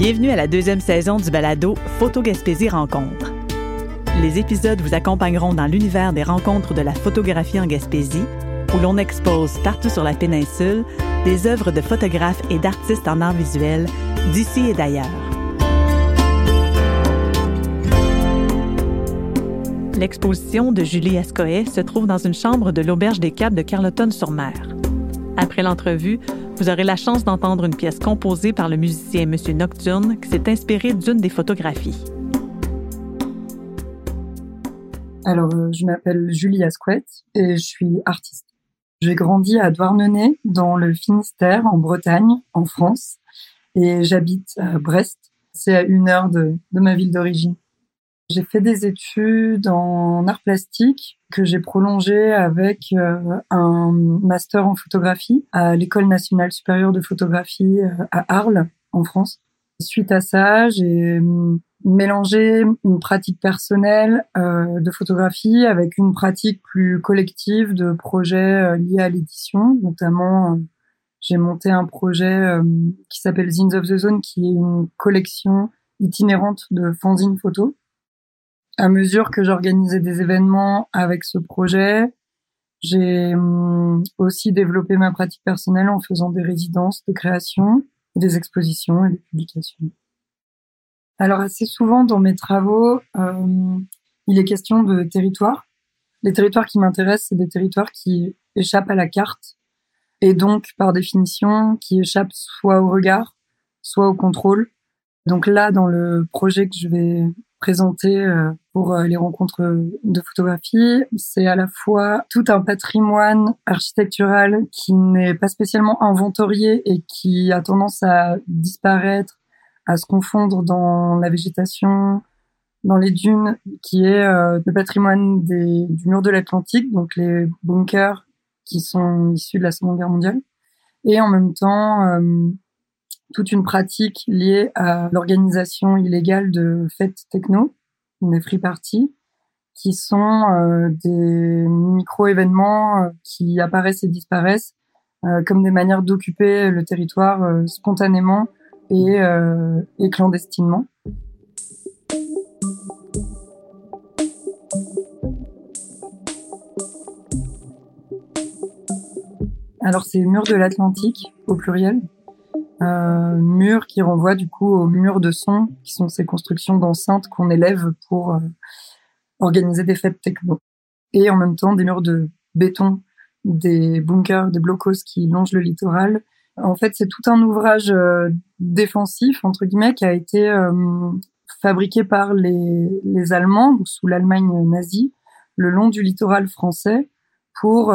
Bienvenue à la deuxième saison du balado Photo Gaspésie Rencontre. Les épisodes vous accompagneront dans l'univers des rencontres de la photographie en Gaspésie, où l'on expose partout sur la péninsule des œuvres de photographes et d'artistes en art visuel d'ici et d'ailleurs. L'exposition de Julie Ascoët se trouve dans une chambre de l'Auberge des Caps de Carleton-sur-Mer. Après l'entrevue, vous aurez la chance d'entendre une pièce composée par le musicien Monsieur Nocturne qui s'est inspiré d'une des photographies. Alors, euh, je m'appelle Julie Asquette et je suis artiste. J'ai grandi à Douarnenez, dans le Finistère, en Bretagne, en France, et j'habite à Brest. C'est à une heure de, de ma ville d'origine. J'ai fait des études en art plastique que j'ai prolongé avec euh, un master en photographie à l'École nationale supérieure de photographie euh, à Arles, en France. Suite à ça, j'ai hum, mélangé une pratique personnelle euh, de photographie avec une pratique plus collective de projets liés à l'édition. Notamment, j'ai monté un projet qui s'appelle Zines of the Zone, qui est une collection itinérante de fanzines photos à mesure que j'organisais des événements avec ce projet, j'ai hum, aussi développé ma pratique personnelle en faisant des résidences de création, des expositions et des publications. Alors assez souvent dans mes travaux, hum, il est question de territoires. Les territoires qui m'intéressent, c'est des territoires qui échappent à la carte et donc par définition qui échappent soit au regard, soit au contrôle. Donc là, dans le projet que je vais présenté euh, pour euh, les rencontres de photographie. C'est à la fois tout un patrimoine architectural qui n'est pas spécialement inventorié et qui a tendance à disparaître, à se confondre dans la végétation, dans les dunes, qui est euh, le patrimoine du mur de l'Atlantique, donc les bunkers qui sont issus de la Seconde Guerre mondiale, et en même temps toute une pratique liée à l'organisation illégale de fêtes techno, des free parties, qui sont euh, des micro-événements euh, qui apparaissent et disparaissent euh, comme des manières d'occuper le territoire spontanément et, et clandestinement. Alors c'est mur de l'Atlantique au pluriel, euh, mur qui renvoie du coup aux murs de son, qui sont ces constructions d'enceintes qu'on élève pour euh, organiser des fêtes techno. Et en même temps des murs de béton, des bunkers, des blocos qui longent le littoral. En fait, c'est tout un ouvrage euh, défensif, entre guillemets, qui a été euh, fabriqué par les, les Allemands, sous l'Allemagne nazie, le long du littoral français, pour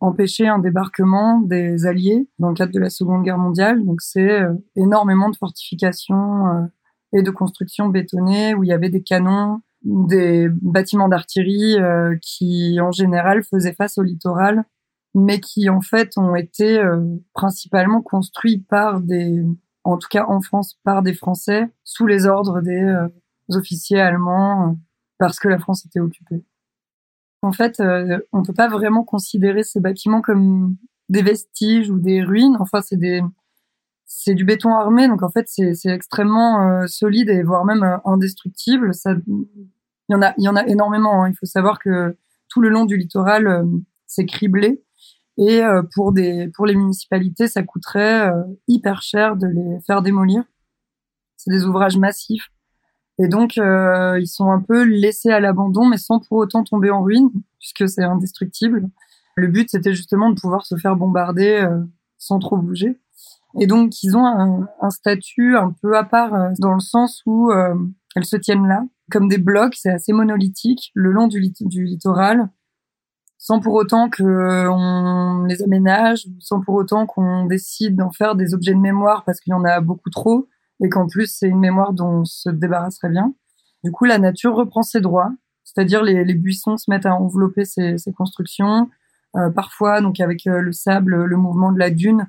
empêcher un débarquement des Alliés dans le cadre de la Seconde Guerre mondiale. Donc c'est euh, énormément de fortifications euh, et de constructions bétonnées où il y avait des canons, des bâtiments d'artillerie euh, qui en général faisaient face au littoral, mais qui en fait ont été principalement construits par des, en tout cas en France, par des Français sous les ordres des officiers allemands parce que la France était occupée. En fait, euh, on peut pas vraiment considérer ces bâtiments comme des vestiges ou des ruines. Enfin, c'est des c'est du béton armé, donc en fait c'est extrêmement euh, solide et voire même euh, indestructible. Ça, il y en a il y en a énormément. Hein. Il faut savoir que tout le long du littoral euh, c'est criblé et pour des pour les municipalités ça coûterait hyper cher de les faire démolir. C'est des ouvrages massifs et donc, euh, ils sont un peu laissés à l'abandon, mais sans pour autant tomber en ruine, puisque c'est indestructible. Le but, c'était justement de pouvoir se faire bombarder euh, sans trop bouger. Et donc, ils ont un, statut un peu à part, euh, dans le sens où elles se tiennent là, comme des blocs, c'est assez monolithique, le long du, du littoral, sans pour autant qu'on les aménage, sans pour autant qu'on décide d'en faire des objets de mémoire, parce qu'il y en a beaucoup trop et qu'en plus c'est une mémoire dont on se débarrasserait bien. Du coup, la nature reprend ses droits, c'est-à-dire les, les, buissons se mettent à envelopper ces, ces constructions. Euh, parfois, donc avec euh, le sable, le mouvement de la dune,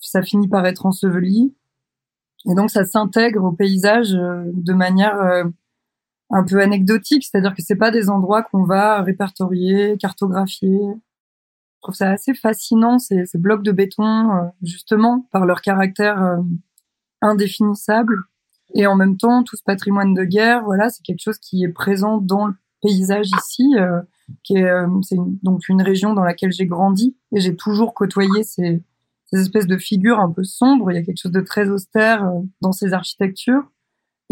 ça finit par être enseveli. Et donc, ça s'intègre au paysage euh, de manière euh, un peu anecdotique, c'est-à-dire que c'est pas des endroits qu'on va répertorier, cartographier. Je trouve ça assez fascinant ces, ces blocs de béton, justement par leur caractère indéfinissable Et en même temps, tout ce patrimoine de guerre, voilà, c'est quelque chose qui est présent dans le paysage ici, euh, qui est, euh, c'est donc une région dans laquelle j'ai grandi et j'ai toujours côtoyé ces, ces, espèces de figures un peu sombres. Il y a quelque chose de très austère euh, dans ces architectures.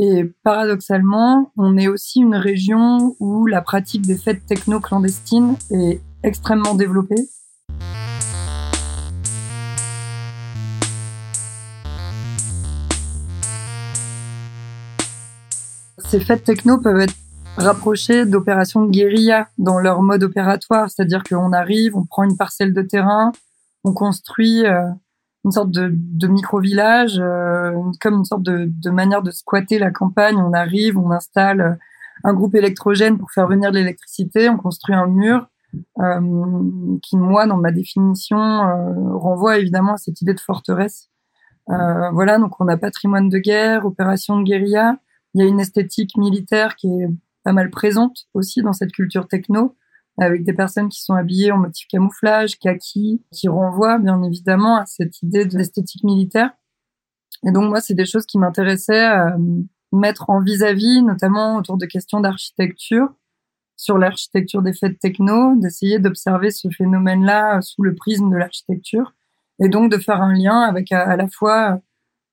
Et paradoxalement, on est aussi une région où la pratique des fêtes techno clandestines est extrêmement développée. Ces fêtes techno peuvent être rapprochées d'opérations de guérilla dans leur mode opératoire, c'est-à-dire qu'on arrive, on prend une parcelle de terrain, on construit euh, une sorte de, micro-village, euh, comme une sorte de, manière de squatter la campagne. On arrive, on installe euh, un groupe électrogène pour faire venir de l'électricité, on construit un mur qui, moi, dans ma définition, renvoie évidemment à cette idée de forteresse. voilà, donc on a patrimoine de guerre, opération de guérilla, il y a une esthétique militaire qui est pas mal présente aussi dans cette culture techno, avec des personnes qui sont habillées en motif camouflage, kaki, qui renvoient bien évidemment à cette idée de l'esthétique militaire. Et donc moi, c'est des choses qui m'intéressaient à mettre en vis-à-vis, notamment autour de questions d'architecture, sur l'architecture des fêtes techno, d'essayer d'observer ce phénomène-là sous le prisme de l'architecture, et donc de faire un lien avec à la fois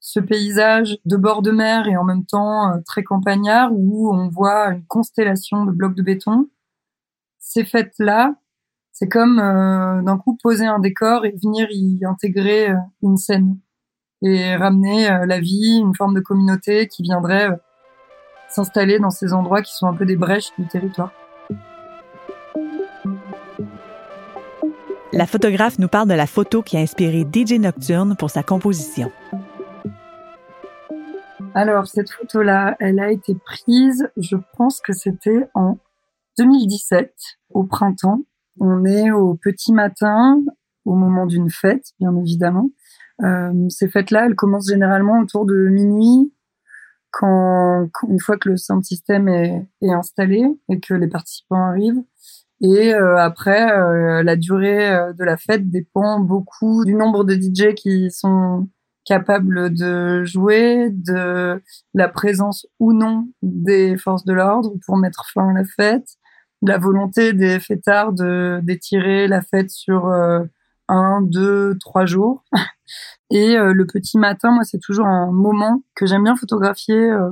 ce paysage de bord de mer et en même temps euh, très campagnard où on voit une constellation de blocs de béton. Ces fêtes-là, c'est comme euh, d'un coup poser un décor et venir y intégrer euh, une scène et ramener la vie, une forme de communauté qui viendrait s'installer dans ces endroits qui sont un peu des brèches du territoire. La photographe nous parle de la photo qui a inspiré DJ Nocturne pour sa composition. Alors, cette photo-là, elle a été prise, je pense que c'était en 2017, au printemps. On est au petit matin, au moment d'une fête, bien évidemment. Euh, ces fêtes-là, elles commencent généralement autour de minuit, quand, une fois que le sound system est, installé et que les participants arrivent. Et euh, après, euh, la durée de la fête dépend beaucoup du nombre de DJ qui sont capable de jouer, de la présence ou non des forces de l'ordre pour mettre fin à la fête, la volonté des fêtards de d'étirer la fête sur euh, un, deux, trois jours. Et euh, le petit matin, moi, c'est toujours un moment que j'aime bien photographier euh,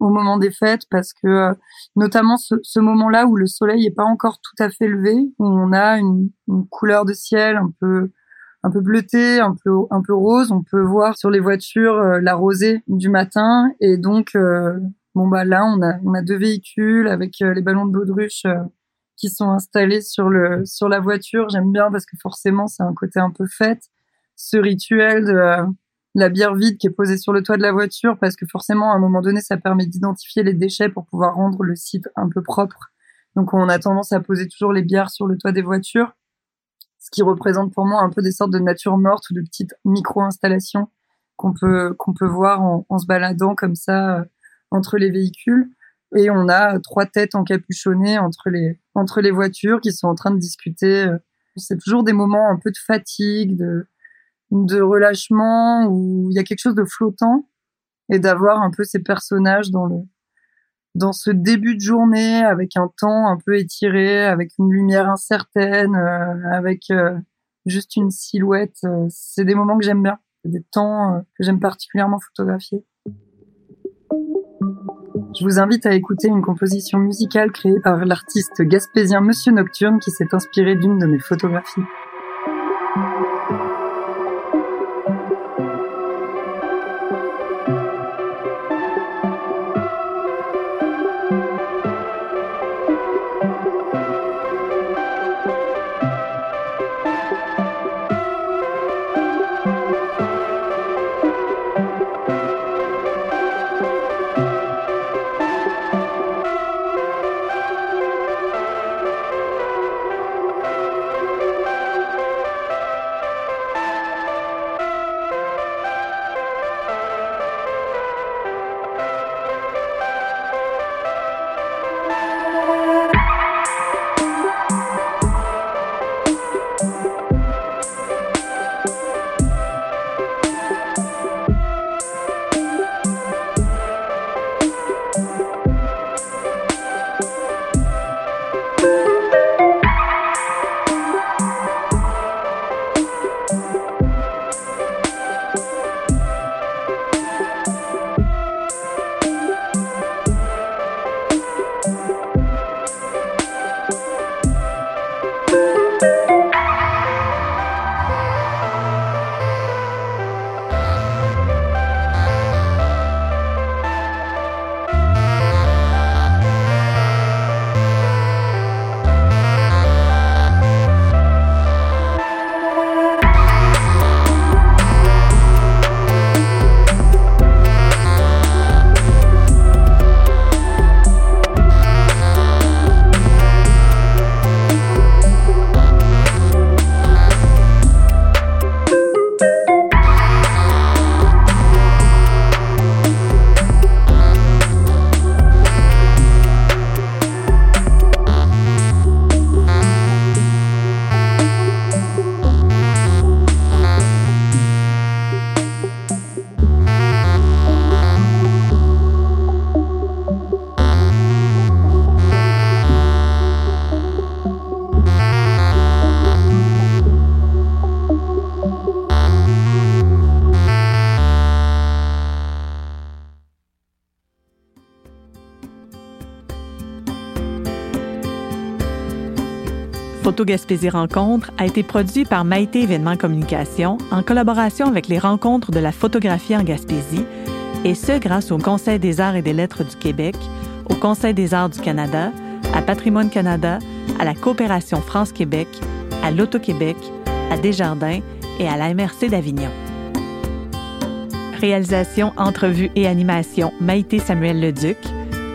au moment des fêtes parce que notamment ce, ce moment-là où le soleil est pas encore tout à fait levé, où on a une, une couleur de ciel un peu un peu bleuté, un peu un peu rose. On peut voir sur les voitures euh, la rosée du matin et donc euh, bon bah là on a on a deux véhicules avec euh, les ballons de baudruche qui sont installés sur le sur la voiture. J'aime bien parce que forcément c'est un côté un peu fête. Ce rituel de la bière vide qui est posée sur le toit de la voiture parce que forcément à un moment donné ça permet d'identifier les déchets pour pouvoir rendre le site un peu propre. Donc on a tendance à poser toujours les bières sur le toit des voitures ce qui représente pour moi un peu des sortes de nature morte ou de petites micro-installations qu'on peut qu'on peut voir en, se baladant comme ça euh, entre les véhicules. Et on a trois têtes encapuchonnées entre les entre les voitures qui sont en train de discuter. Euh. C'est toujours des moments un peu de fatigue, de de relâchement où il y a quelque chose de flottant et d'avoir un peu ces personnages dans le dans ce début de journée avec un temps un peu étiré, avec une lumière incertaine, euh, avec euh, juste une silhouette, euh, c'est des moments que j'aime bien, des temps que j'aime particulièrement photographier. Je vous invite à écouter une composition musicale créée par l'artiste gaspésien Monsieur Nocturne qui s'est inspiré d'une de mes photographies. Photo Gaspésie Rencontre a été produit par Maïté Événements Communication en collaboration avec les rencontres de la photographie en Gaspésie, et ce grâce au Conseil des arts et des lettres du Québec, au Conseil des arts du Canada, à Patrimoine Canada, à la Coopération France-Québec, à l'Auto-Québec, à Desjardins et à la MRC d'Avignon. Réalisation, entrevue et animation Maïté Samuel Leduc.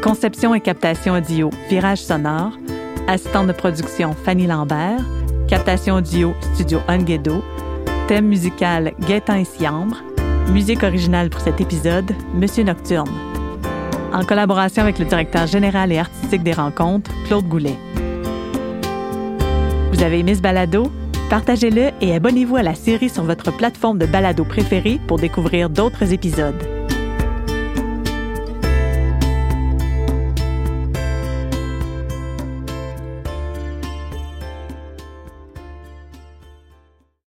Conception et captation audio Virage Sonore. Assistante de production Fanny Lambert. Captation audio Studio Unguedo. Thème musical Gaétan et Siambre. Musique originale pour cet épisode Monsieur Nocturne. En collaboration avec le directeur général et artistique des rencontres, Claude Goulet. Vous avez aimé ce balado? Partagez-le et abonnez-vous à la série sur votre plateforme de balado préférée pour découvrir d'autres épisodes.